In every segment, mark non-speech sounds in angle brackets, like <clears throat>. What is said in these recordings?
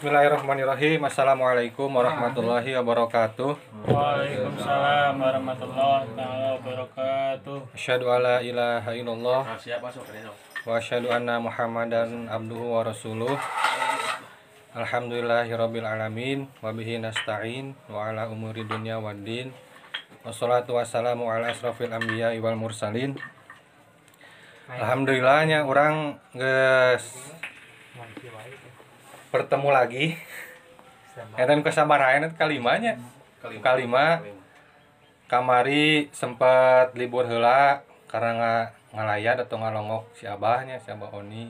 Bismillahirrahmanirrahim. Assalamualaikum warahmatullahi wabarakatuh. Waalaikumsalam warahmatullahi wabarakatuh. Asyhadu alla ilaha illallah Ah, wa asyhadu anna Muhammadan abduhu wa rasuluh. Alhamdulillahirabbil alamin wa bihi nasta'in wa ala umuri dunya waddin. Wassalatu wassalamu ala asrafil anbiya wal mursalin. Alhamdulillahnya orang geus bertemu lagi. Eten kesabaran eta kalimanya. Kalima kamari sempat libur heula karena nga, ngalayat atau ngalongok si abahnya si abah Oni.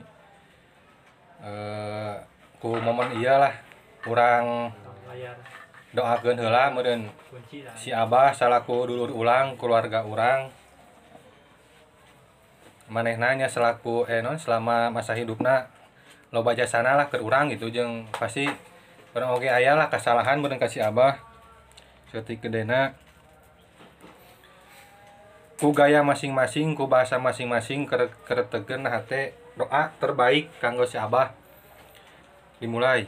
Eh ku momen iyalah kurang doakeun heula meureun si abah salaku dulur ulang keluarga urang. Manehna nya selaku eh non selama masa hidupna loba jasana lah ke urang gitu jeung pasti orang oge aya lah kesalahan meureun ka si abah. Setik gedena ku gaya masing-masing ku bahasa masing-masing teukeun hate doa terbaik kanggo si abah. Dimulai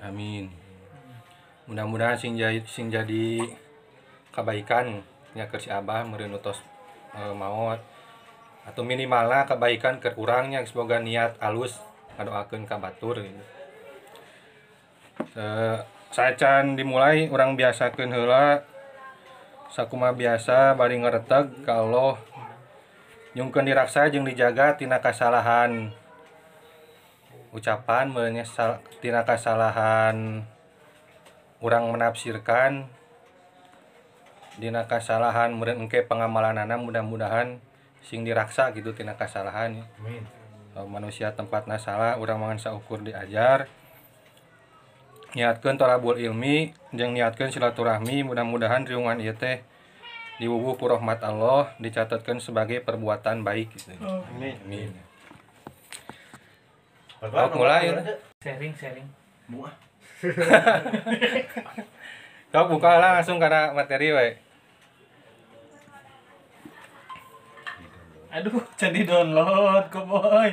Amin. Mudah-mudahan sing jadi sing jadi kebaikan nya keur si Abah meureun utos e, maot atau minimalnya kebaikan ke urangnya semoga niat alus ngadoakeun ka batur gitu. E, sacan dimulai orang biasakeun heula sakuma biasa bari ngareteg ka Allah nyungkeun diraksa jeung dijaga tina kasalahan ucapan mulanya sal, tina kasalahan orang menafsirkan dina kasalahan meureun engke pengamalanana mudah-mudahan sing diraksa gitu tina kasalahan Amin. Manusia tempatna salah urang mangan saukur diajar niatkeun tolabul ilmi jeung niatkeun silaturahmi mudah-mudahan riungan ieu teh diwuwuh ku rahmat Allah dicatatkeun sebagai perbuatan baik gitu. Amin. Amin. Sok mulai. Sharing sharing. Muah. <laughs> Sok buka lah langsung karena materi we. Aduh, jadi download kok boy.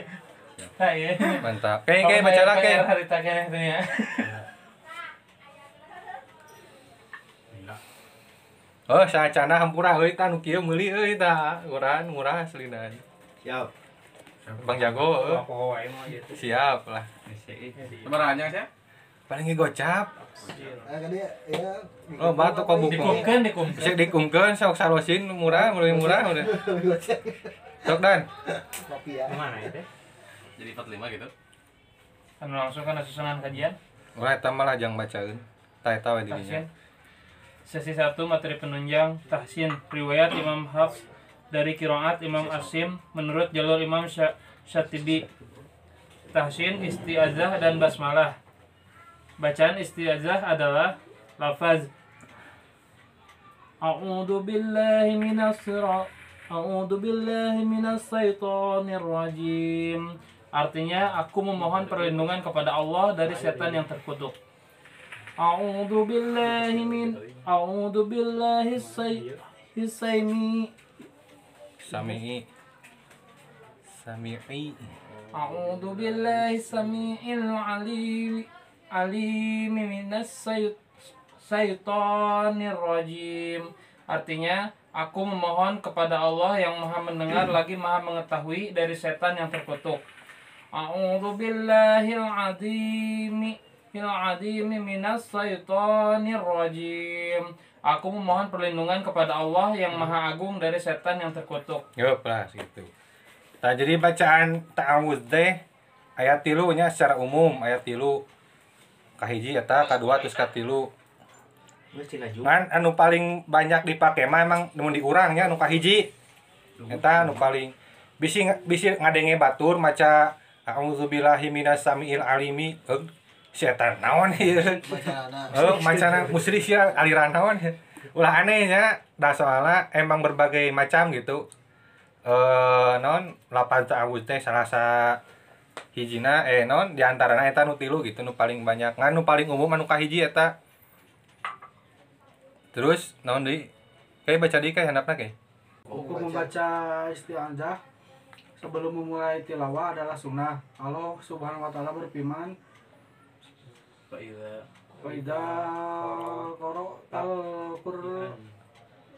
Hai. Mantap. Kayak kayak baca lah kayak. Hari kene teh ya. Oh, saacana hampura euy tah nu kieu meuli euy tah. Urang murah aslina. Siap. Bang Jago. mah gitu. Siap lah. Sebenarnya sih. Paling gocap. Dia ya. Oh, batu kok buku. Dikumkeun dikumkeun. Bisa dikumkeun sok salosin murah, mulai murah udah. Sok dan. Kopi ya. Mana itu? Jadi 45 gitu. Kan langsung kan susunan kajian. Ulah tambah lah jang bacaeun. Tah eta we dirinya. Sesi 1 materi penunjang Tahsin riwayat Imam Hafs dari Kiroat Imam Asim menurut jalur Imam Sya- Syatibi. Tahsin istiazah dan basmalah. Bacaan istiazah adalah lafaz. A'udzu billahi minas A'udzu billahi minas syaitonir rajim. Artinya aku memohon perlindungan kepada Allah dari setan yang terkutuk. A'udzu billahi min A'udzu billahi say Hisaimi Sami'i. Sami'i. A'udzu billahi samiil alim alim minas syaitonir rajim Artinya aku memohon kepada Allah yang maha mendengar <clears throat> lagi maha mengetahui dari setan yang terkutuk A'udzu billahil azimi il azimi minas syaitonir rajim Aku memohon perlindungan kepada Allah yang maha agung dari setan yang terkutuk Yup lah gitu. Nah, jadi bacaan ta'awudz teh ayat tilu nya secara umum ayat tilu kahiji eta kadua terus katilu Ngan anu paling banyak dipake mah emang mun di urang nya anu kahiji. Eta anu paling bisi bisi ngadenge batur maca A'udzubillahi minas samiil alimi. Setan naon? Bacana. Oh, macana musri sih aliran naon ya. Ulah anehnya, dah soalnya emang berbagai macam gitu. Eh non lapan ta'awud teh salah sa hijina eh non di antaranya eta nu tilu gitu nu paling banyak ngan nu paling umum anu kahiji eta terus non di kayak baca di kayak handapna kayak Hukum membaca isti'adzah sebelum memulai tilawah adalah sunnah. Allah Subhanahu wa taala berfirman, Pak Ida. "Wa idza qara'tal Qur'an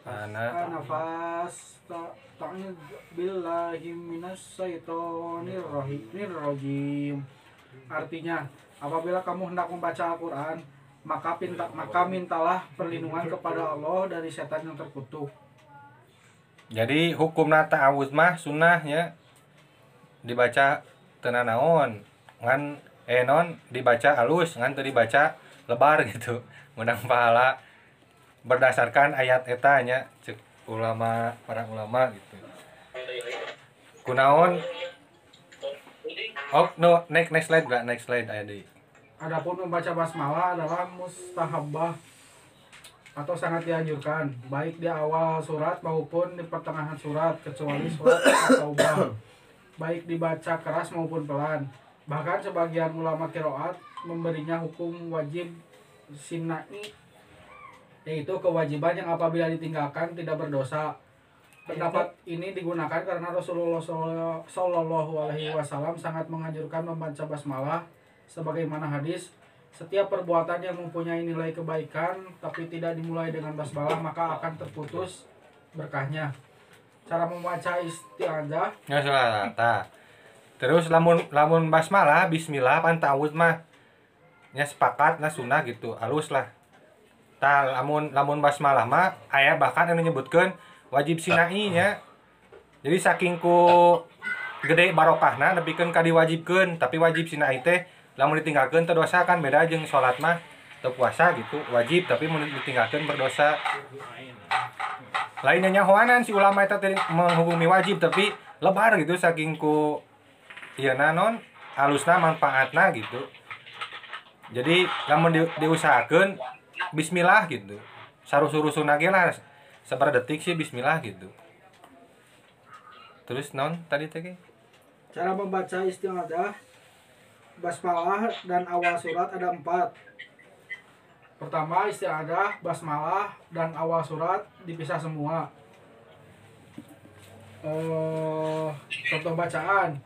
ana nafas ta'id billahi minas syaitonir rajim." Artinya, apabila kamu hendak membaca Al-Qur'an, maka pinta, maka mintalah perlindungan kepada Allah dari setan yang terkutuk. jadi hukum ta'awuz mah sunnahnya dibaca tenan naon ngan eh non dibaca halus ngan teu dibaca lebar <laughs> gitu. Menang pahala berdasarkan ayat eta nya cek ulama para ulama gitu. Kunaon? Oh no next next slide gak? Next slide deui Adapun membaca basmalah adalah mustahabbah atau sangat dianjurkan baik di awal surat maupun di pertengahan surat kecuali surat <coughs> At-Taubah. Baik dibaca keras maupun pelan bahkan sebagian ulama kiroat memberinya hukum wajib sinai yaitu kewajiban yang apabila ditinggalkan tidak berdosa. Pendapat ini digunakan karena Rasulullah Shallallahu Alaihi Wasallam sangat menganjurkan membaca basmalah sebagaimana hadis. Setiap perbuatan yang mempunyai nilai kebaikan tapi tidak dimulai dengan basmalah maka akan terputus berkahnya. Cara membaca isti'adzah Ya. Terus lamun lamun basmalah bismillah pan ta'awudz mah nya sepakat nah sunnah gitu, halus lah. Tah lamun lamun basmalah mah aya bahkan anu nyebutkeun wajib sinai nya. Jadi saking ku gede barokahna nepikeun ka diwajibkeun, tapi wajib sinai teh lamun ditinggalkeun teu dosa kan beda jeung salat mah teu puasa gitu, wajib tapi mun ditinggalkeun berdosa. lainnya nyahoanan si ulama itu tadi menghubungi wajib tapi lebar gitu saking ku iya nanon halusna manfaatna gitu jadi lamun di, diusahakan Bismillah gitu saru-surusun lagi lah seberapa detik sih Bismillah gitu terus non tadi tadi Cara membaca isti'adzah basmalah dan awal surat ada empat. Pertama isti'adzah, basmalah dan awal surat dipisah semua. Eh, contoh bacaan.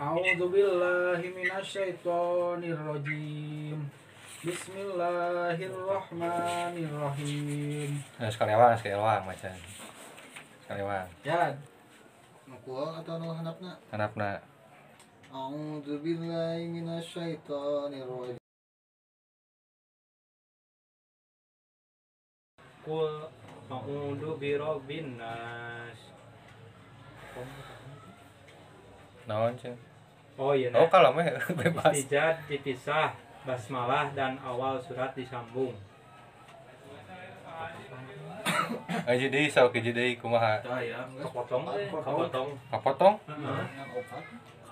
A'udzubillahi minasyaitonirrajim. Bismillahirrahmanirrahim. nah, sekali awang sekali awang macam sekali awang Ya, Nukual atau nu handapna? handapna A'udzu billahi minasyaitonir rajim. Kul a'udzu birabbin nas. naon cing Oh iya. oh nah. kalau mah <laughs> bebas Istijad dipisah, basmalah dan awal surat disambung. aja deh sok aja deh kumaha Tah ya. Kepotong, kepotong. kapotong Heeh.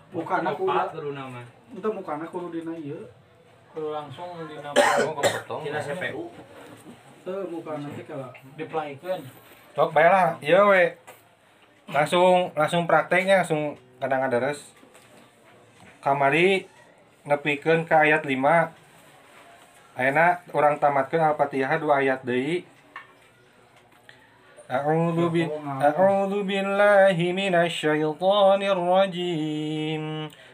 Mukana kudu Opat dulu nama. itu mukana kudu dina ieu. Kudu langsung di nama oh kapotong Tina CPU. Teu mukana teh kala diplaykeun Sok baiklah, iya we. Langsung langsung prakteknya langsung kadang deres. Kamari ngepikeun ke ayat 5. Ayeuna orang tamatkeun Al-Fatihah dua ayat deui. A'udzu bi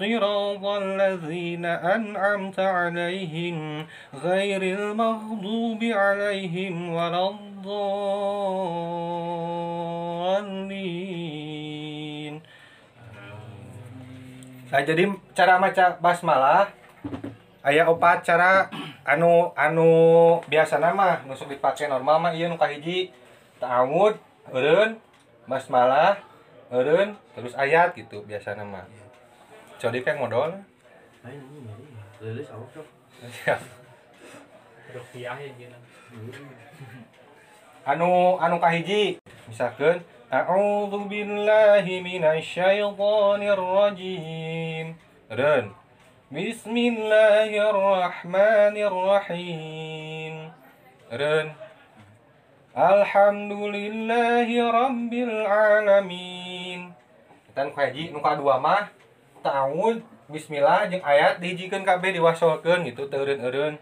صراط الذين أنعمت عليهم غير المغضوب عليهم ولا الضالين Nah, jadi cara maca basmalah aya opat cara anu anu biasa nama nusuk dipakai normal mah iya nu kahiji ta'awud eureun basmalah eureun terus ayat gitu biasa nama Codi kayak modal ini. Lilis rupiah ya anu anu kahiji misalkan A'udzu billahi minasyaitonir rajim. Dan Bismillahirrahmanirrahim. Dan Alhamdulillahi rabbil alamin. Dan kahiji nu kadua mah ta'awud bismillah jeung ayat dihijikeun kabeh diwasolkeun gitu teu eureun-eureun.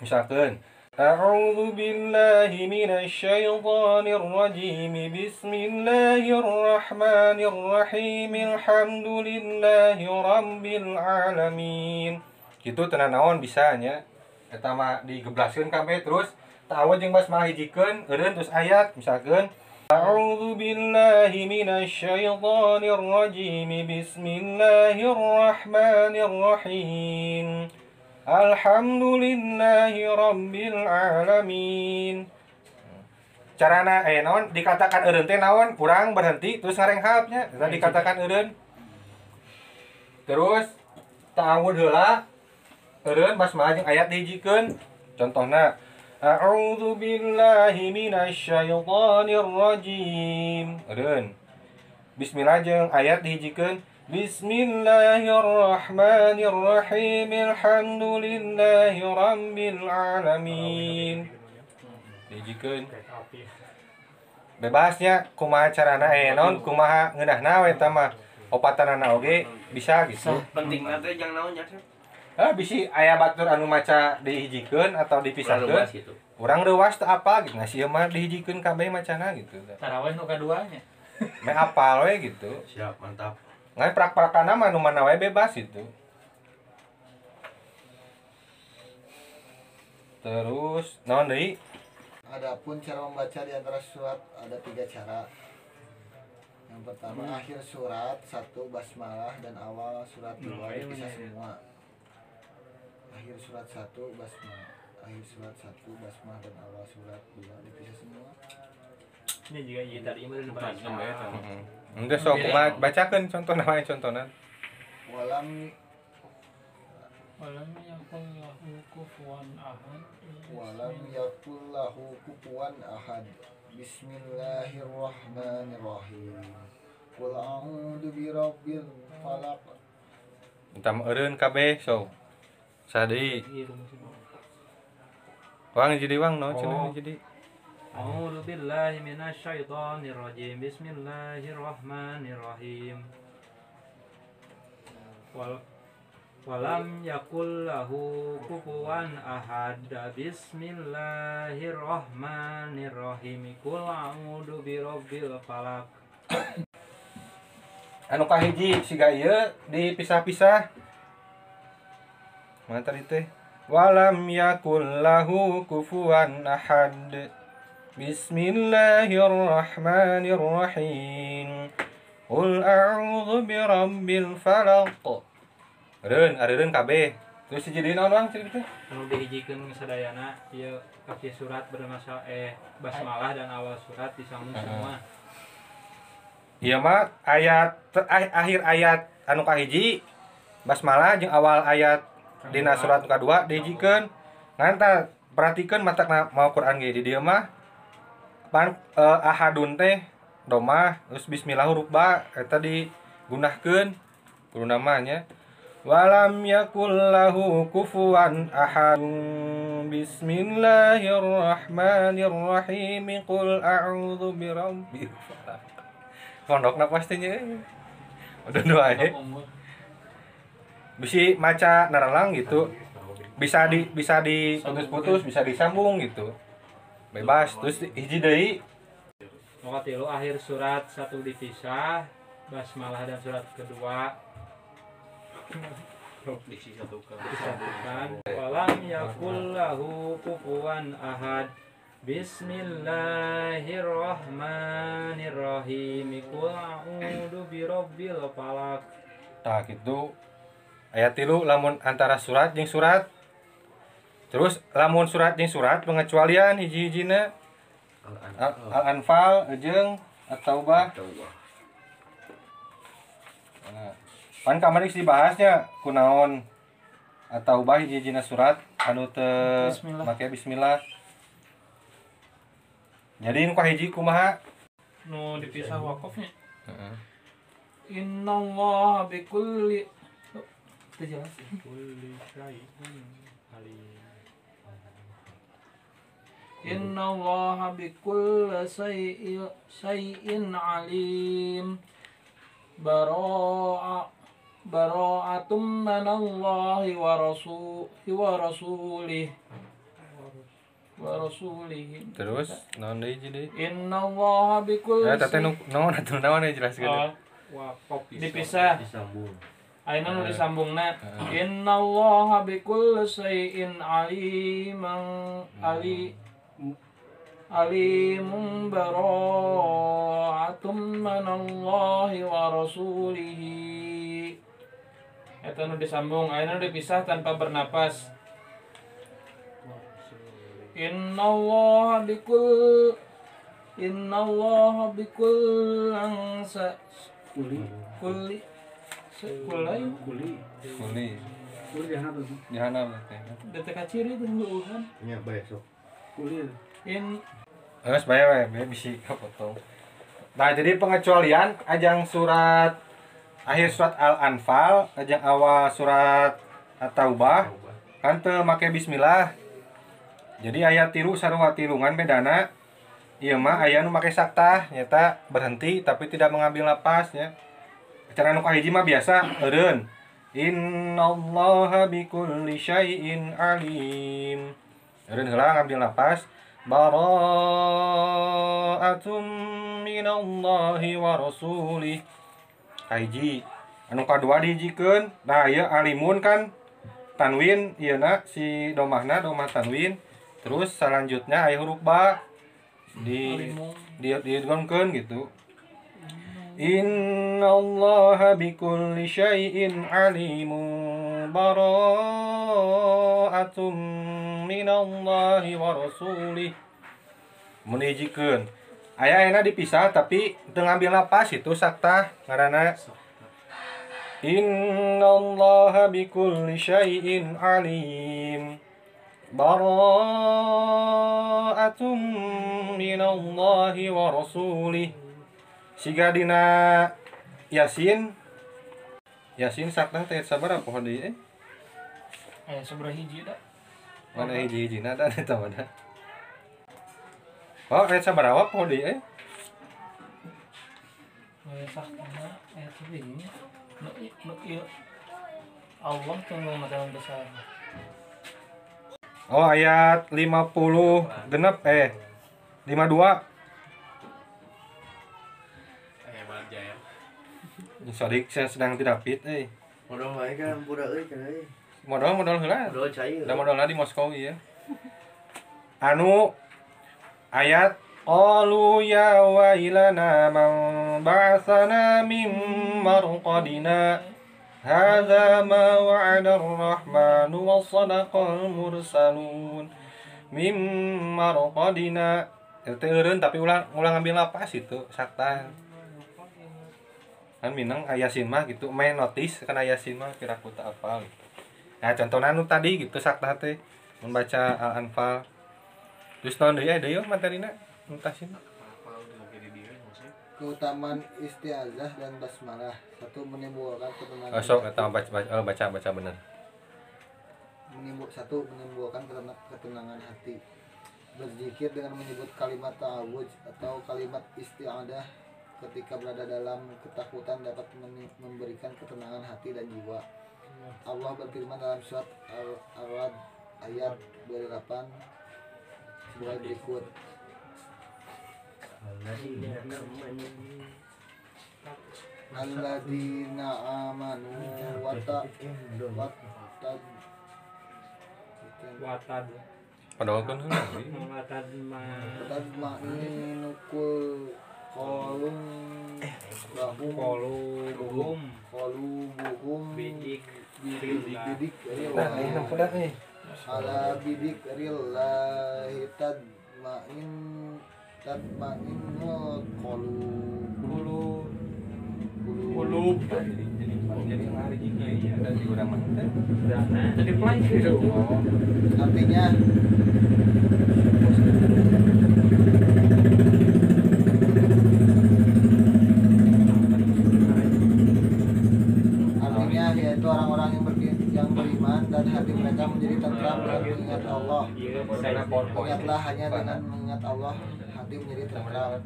Misalkan أعوذ بالله من الشيطان الرجيم بسم الله الرحمن الرحيم الحمد لله رب العالمين gitu tenan naon bisa nya eta mah digeblaskeun kabeh terus ta'awud jeung basmalah hijikeun eureun terus ayat misalkan أعوذ بالله من الشيطان الرجيم بسم الله الرحمن الرحيم Alhamdulillahi rabbil alamin. Carana eh naon dikatakan eureun teh naon? Kurang berhenti terus ngarenghapnya. Eta dikatakan eureun. Terus ta'awud heula. Eureun basmalah jeung ayat dihijikeun. Contohna أعوذ بالله من الشيطان الرجيم. Ren. Bismillah jeung ayat dihijikeun Bismillahirrahmanirrahim. Alhamdulillahi Rabbil Alamin. Dijikeun Bebasnya kumaha carana eh non? Kumaha ngeunahna we tama? Opatan oge? Bisa gitu. Penting mah teh jang naonnya ah bisi aya batur anu maca dihijikeun atau dipisahkeun gitu. urang reuwas teu apa gitu ngasih mah dihijikeun kabeh macana gitu taraweh nu kaduanya <laughs> me apal we gitu Siap, mantap. ngan prak-prakana mah nu mana wae bebas itu terus naon deui Adapun cara membaca di antara surat ada tiga cara. Yang pertama akhir surat satu basmalah dan awal surat dua dipisah semua. Akhir surat satu basmalah, akhir surat satu basmalah dan awal surat dua dipisah semua. ini juga iya tadi mah udah baca Heeh. Ente sok kumaha bacakeun contohna wae contohna Walam walam yakul lahu kufuwan ahad walam yakul lahu kufuwan ahad. Bismillahirrahmanirrahim. Qul a'udzu birabbil falaq. Entah kabeh sok Sadeui iya rumusnya Wang jadi wang no cenah Oh. jadi أعوذ بالله من الشيطان الرجيم بسم الله الرحمن الرحيم ول ولم يكن له كفوا أحد بسم الله الرحمن الرحيم قل أعوذ برب الفلق anu kahiji siga ieu dipisah-pisah mana tadi teh? Walam yakul lahu kufuwan ahad. Bismillahirrahmanirrahim. Qul a'udzu birabbil falaq. Reun, areun kabeh. Terus jadi naon wang ciri teh? Anu dihijikeun sadayana ieu kaki surat bermasalah eh basmalah dan awal surat disambung semua. Iya mah ayat ah- akhir ayat anu kahiji. Basmalah jeung awal ayat dina surat kedua dihijikeun. Ngan perhatikan mata mau Quran ge di dieu mah. Pan eh, ahadun teh domah terus bismillah huruf ba eta digunahkeun. Kudu namanya walam yakul lahu kufuwan bismillahirrahmanirrahim. Qul a'udzu birabbil falaq. Pondokna pastinya. Udah doa ya. Umur bisa maca naralang gitu bisa di bisa diputus-putus bisa disambung gitu bebas terus hiji deui Maka tilu akhir surat satu dipisah, basmalah dan surat kedua Disatukan. Walam yakul lahu kufuwan ahad. Bismillahirrahmanirrahim. Qul a'udzu birabbil falaq. tah gitu ayat tilu lamun antara surat jeung surat. Terus lamun surat jeung surat pengecualian hiji-hijina. Al- Al-Anfal jeung At-Taubah. Nah, pan kamari dibahasnya kunaon? At-Taubah hiji-hijina surat anu teu Bismillah. make bismillah. Jadi nu kahiji kumaha? Nu dipisah wakofnya Heeh. Inna Allah bikulli Kulli alim Inna Allah bikulli syai'in syai'in alim. Baro'a Bara'atum minallahi wa rasulihi wa rasulih wa rasulih terus naon deui jadi Inna Allah bikulli ya teteh nu naon atuh? Naon jelaskeun Oh, wakaf dipisah. disambung Aina nu disambungna Inna Allah bikulli syai'in aliman ali alimun bara'atum manallahi wa rasulihi. Eta nu disambung, aina nu dipisah tanpa bernapas. Inna Allah bikul Inna Allah bikul angsa Kuli. kulli kulai Kuli. kuli Kuli tuh. dihanap teh detek ciri itu kan nya besok Kuli. in Terus bae we, bae bisi kapotong. Nah, jadi pengecualian ajang surat akhir surat Al-Anfal, ajang awal surat At-Taubah kan teu make bismillah. Jadi ayat tiru sarua tirungan bedana Iya mah aya nu make saktah nyata berhenti tapi tidak mengambil napasnya. Cara nu kahiji mah biasa eureun. Innallaha bikulli syai'in alim. Eureun heula ngambil napas. Bara'atum minallahi wa rasulih. Kahiji. Anu kadua dihijikeun. Nah, ieu alimun kan tanwin ieu si domahna domah tanwin. Terus selanjutnya aya huruf ba di di digonkeun gitu. Innallaha bikulli syai'in alimun bara'atum minallahi wa rasulih mun hijikeun aya enak dipisah tapi teu ngambil napas itu sakta ngaranna. Innallaha bikulli syai'in alim. Bara'atum minallahi wa rasulih siga dina Yasin. Yasin sakta teh sabar apa deui eh? Eh seberapa hiji dah. Mana hiji-hijina dan eta mana Oh, ayat sabaraha poho deui eh? sakana eh tapi ini nu nu Allah tunggu mata besar. Oh, ayat 50 genep eh 52. Sodik saya sedang tidak fit eh. modal wae kan budak euy kan euy Modal modal heula. modal cair Da modalna di Moskow ya. Anu ayat Qalu ya wailana man ba'athana min marqadina ma wa'ada ar-rahmanu wa sadaqal mursalun Mim marqadina Itu tapi ulang ulang ngambil napas itu sakta kan minang ayasin mah gitu main notis kan ayasin mah kira ku tak apal nah contohnya nu tadi gitu sakta teh membaca al-anfal. Terus tahun deui aya deui materina nutasin. Keutamaan istiazah dan basmalah. Satu menimbulkan ketenangan. Oh, sok eta baca baca oh, baca baca bener. Menimbul satu menimbulkan ketena- ketenangan hati. Berzikir dengan menyebut kalimat ta'awudz atau kalimat istiadah ketika berada dalam ketakutan dapat memberikan ketenangan hati dan jiwa. Allah berfirman dalam surat Al- Ar-Rad ayat 28 sebagai berikut. Alladzina amanu wa ta wa ta watad padahal kan watad ma tadma'innu kul kolum. Bahum Kolubuhum kolubuhum bidik. Bidik. Bidik Nah, ini rillah udah nih. ala bidik rillahi tadmain tadmainul kolub Kulub. kulub Kulub. Jadi ngari juga ya dari urang mah teh. dana Jadi gitu. artinya artinya yaitu orang-orang yang ber- yang beriman dan hati mereka menjadi tentram dan mengingat Allah iya Karena poin-poin ingatlah hanya dengan mengingat Allah hati menjadi tentram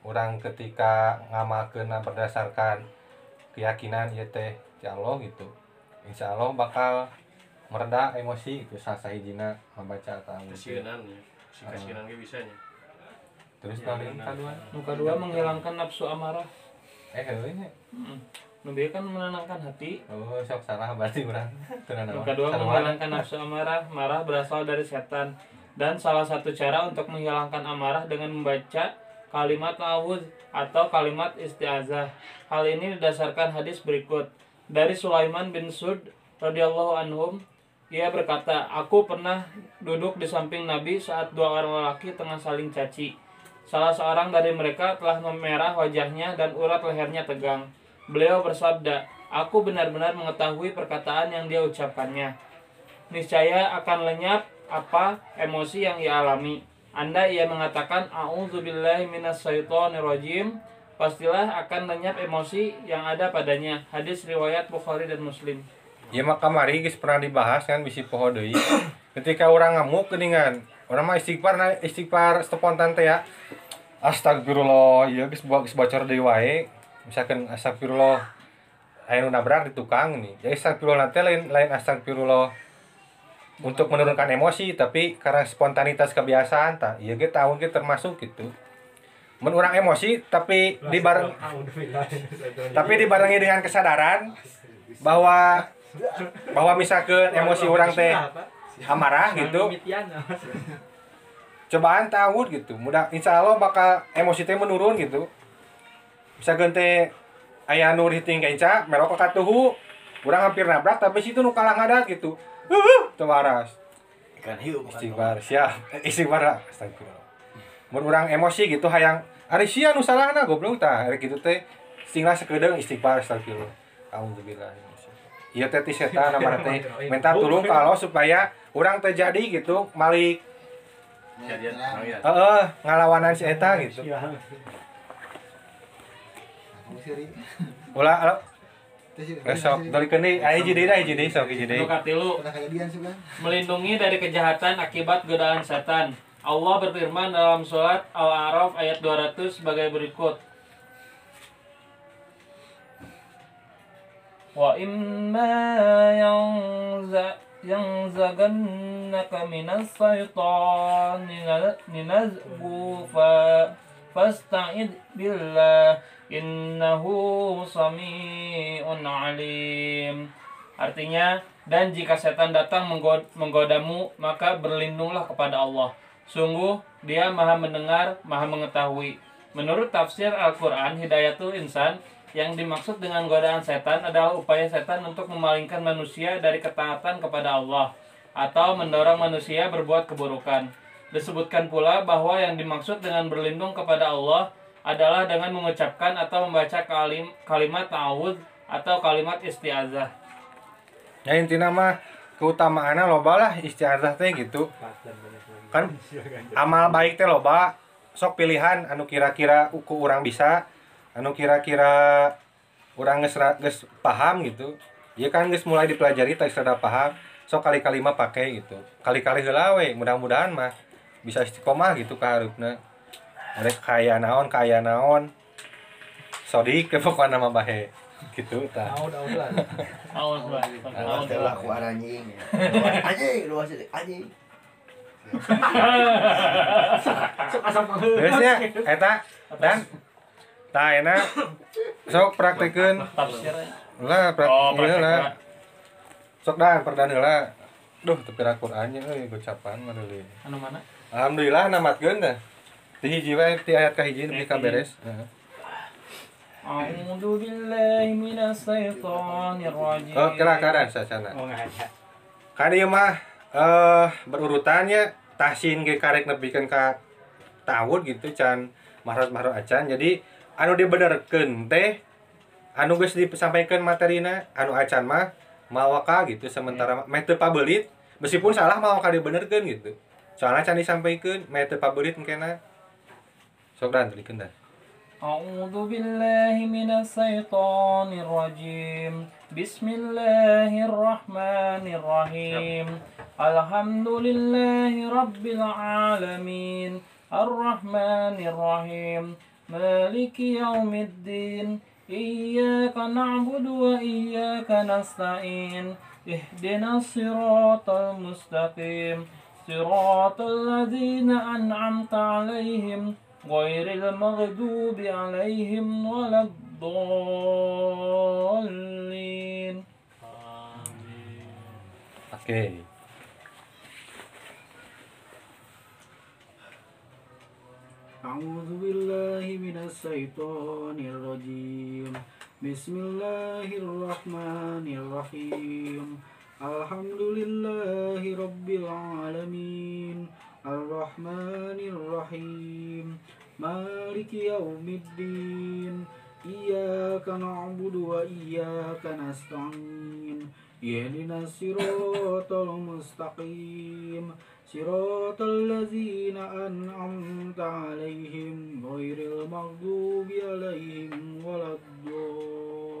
orang ketika ngamalkeun berdasarkan keyakinan ieu teh ti Allah gitu. Insya Allah bakal mereda emosi itu sasa hijina membaca tahu Kasihanan ya. Si kasihanan ge bisa nya. terus Ya, paling kedua? Nuka dua menghilangkan nafsu amarah. eh heueuy nya. Hmm. Nubi kan menenangkan hati. oh sok salah berarti urang tenan Nuka dua menghilangkan nafsu amarah. Marah berasal dari setan. Dan salah satu cara untuk menghilangkan amarah dengan membaca kalimat ta'awudz atau kalimat isti'azah. Hal ini didasarkan hadis berikut. Dari Sulaiman bin Sud radhiyallahu anhum ia berkata, "Aku pernah duduk di samping Nabi saat dua orang lelaki tengah saling caci. Salah seorang dari mereka telah memerah wajahnya dan urat lehernya tegang. Beliau bersabda, "Aku benar-benar mengetahui perkataan yang dia ucapkannya. Niscaya akan lenyap apa emosi yang ia alami. Anda ia mengatakan, "A'udzubillahi minasyaitonirrajim." Pastilah akan lenyap emosi yang ada padanya. Hadis riwayat Bukhari dan Muslim. Ya maka mari geus pernah dibahas kan bisi poho deui. Ketika orang ngamuk geuningan, orang mah istighfar na istighfar spontan teh ya. Astagfirullah, buat geus bocor deui wae. Misalkan astagfirullah nu nabrak di tukang nih. Ya astagfirullah teh lain lain astagfirullah untuk menurunkan emosi tapi karena spontanitas kebiasaan tak ieu ge tahun ge termasuk gitu. Mun urang emosi tapi dibareng <laughs> tapi dibarengi dengan kesadaran bahwa bahwa misalkan emosi orang teh amarah gitu. Cobaan tahun gitu. Mudah insya Allah bakal emosi teh menurun gitu misalkan teh ayah nur hiting kenca melok ke katuhu kurang hampir nabrak tapi situ nu kalah ngadat gitu. Uh waras. Ikan hiu istighfar siap. <laughs> Istighfar lah. astagfirullah. Mun urang emosi gitu hayang ari sia nu salahna goblok tah. Ari kitu teh singlah sakedeung istighfar astagfirullah. Alhamdulillah. Iya teh ti setan namanya teh. <laughs> Minta tolong kalau supaya orang terjadi gitu malik. Kejadian orang ya. heeh ngalawanan si eta gitu. Siri ulah alo Teh siri, geus siri, sok siri. dari kene aya jadi dah jadi sok jadi Nu katilu, melindungi dari kejahatan akibat godaan setan. Allah berfirman dalam surat Al-A'raf ayat 200 sebagai berikut. Wa imma yanza yanzagannaka minas syaitani ninazgu fa fasta'id billah innahu sami'un alim. Artinya, dan jika setan datang menggod- menggodamu, maka berlindunglah kepada Allah. Sungguh, dia maha mendengar, maha mengetahui. Menurut tafsir Al-Quran, hidayatul insan, yang dimaksud dengan godaan setan adalah upaya setan untuk memalingkan manusia dari ketaatan kepada Allah atau mendorong manusia berbuat keburukan. Disebutkan pula bahwa yang dimaksud dengan berlindung kepada Allah adalah dengan mengucapkan atau membaca kalim, kalimat ta'awud atau kalimat isti'azah. ya intinya mah keutamaannya loba lah istiazah teh gitu. Kan amal baik teh loba sok pilihan anu kira-kira uku orang bisa anu kira-kira orang geus ra- geus paham gitu. Ya kan geus mulai dipelajari tak sada paham sok kali-kali mah pakai gitu. Kali-kali heula mudah-mudahan mah bisa istiqomah gitu ka harupna. Mereka kaya naon kaya naon. Sodik ke <laughs> pokoknya nama bahe. Gitu tah. Ta'awud, Mbak. Awas teh lakuan anjing. <laughs> Anjing, lu masih anjing. Terusnya, eta dan tah enak. Sok Tafsirnya. lah prak Oh, praktek, lah. Sok dan perdan heula duh teu pira Qur'annya euy gocapan mah deuleu Anu mana? Alhamdulillah namatkeun dah Di hiji wae ti ayat ka hiji nepi ka beres. A'udzu billahi minas syaitonir rajim. Oh, kira keadaan sasana. Oh nggak ada. Kan ieu mah eh berurutan ya tahsin ge karek nepikeun ka tahun gitu can mahrot-mahrot acan. Jadi anu dibenerkeun teh anu geus disampaikan materina anu acan mah mawaka gitu sementara meh teu pabelit meskipun salah mawaka dibenerkeun gitu Soalnya can disampaikan meh teu pabelit engkena. Sok dan tulikeun dan. أعوذ بالله من الشيطان الرجيم بسم الله الرحمن الرحيم الحمد لله رب العالمين الرحمن الرحيم مالك يوم الدين إياك نعبد وإياك نستعين اهدنا الصراط المستقيم صراط الذين أنعمت عليهم غير المغضوب عليهم ولا الضالين. Oke. أعوذ بالله من الشيطان الرجيم. بسم الله الرحمن الرحيم. الحمد لله رب العالمين الرحمن الرحيم مالك يوم الدين إياك نعبد وإياك نستعين اهدنا الصراط المستقيم صراط الذين أنعمت عليهم غير المغضوب عليهم ولا الضالين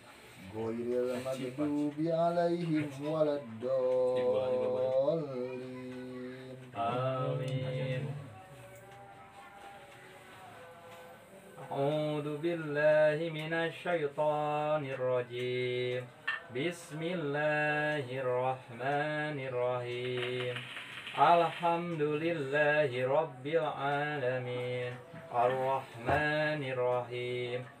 غير <laughs> المغضوب عليهم ولا الضالين. آمين. أعوذ بالله من الشيطان الرجيم. بسم الله الرحمن الرحيم. الحمد لله رب العالمين. الرحمن الرحيم.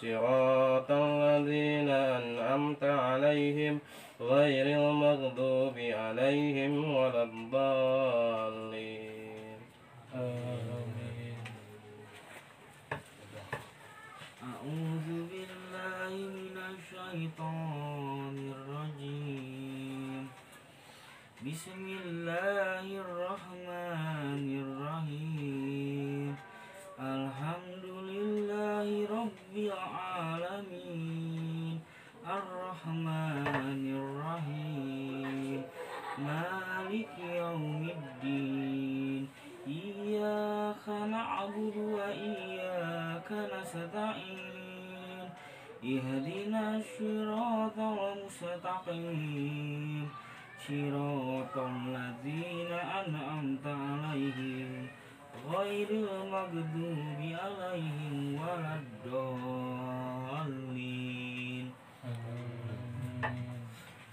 صراط الذين أنعمت عليهم غير المغضوب عليهم ولا الضالين. آمين. أعوذ بالله من الشيطان الرجيم. بسم الله الرحمن نعبد وإياك نستعين. اهدنا الصراط المستقيم. صراط الذين أنعمت عليهم. غير المغضوب عليهم ولا الضالين.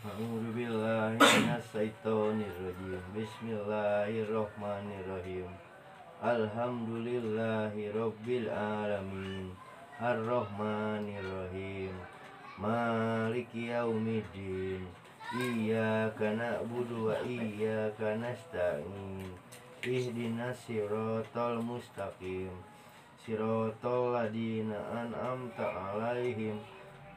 أعوذ بالله من الشيطان الرجيم. Bismillahirrahmanirrahim Alhamdulillahi Rabbil Alamin Ar-Rahmanirrahim. Maliki Yaumiddin. Iyyaka na'budu wa iyyaka nasta'in. Ihdinas siratal mustaqim. Siratal ladina an'amta alaihim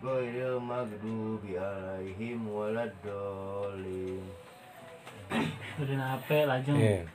Ghairil maghdubi alaihim waladdallin. Udah nape lajeng. Iya.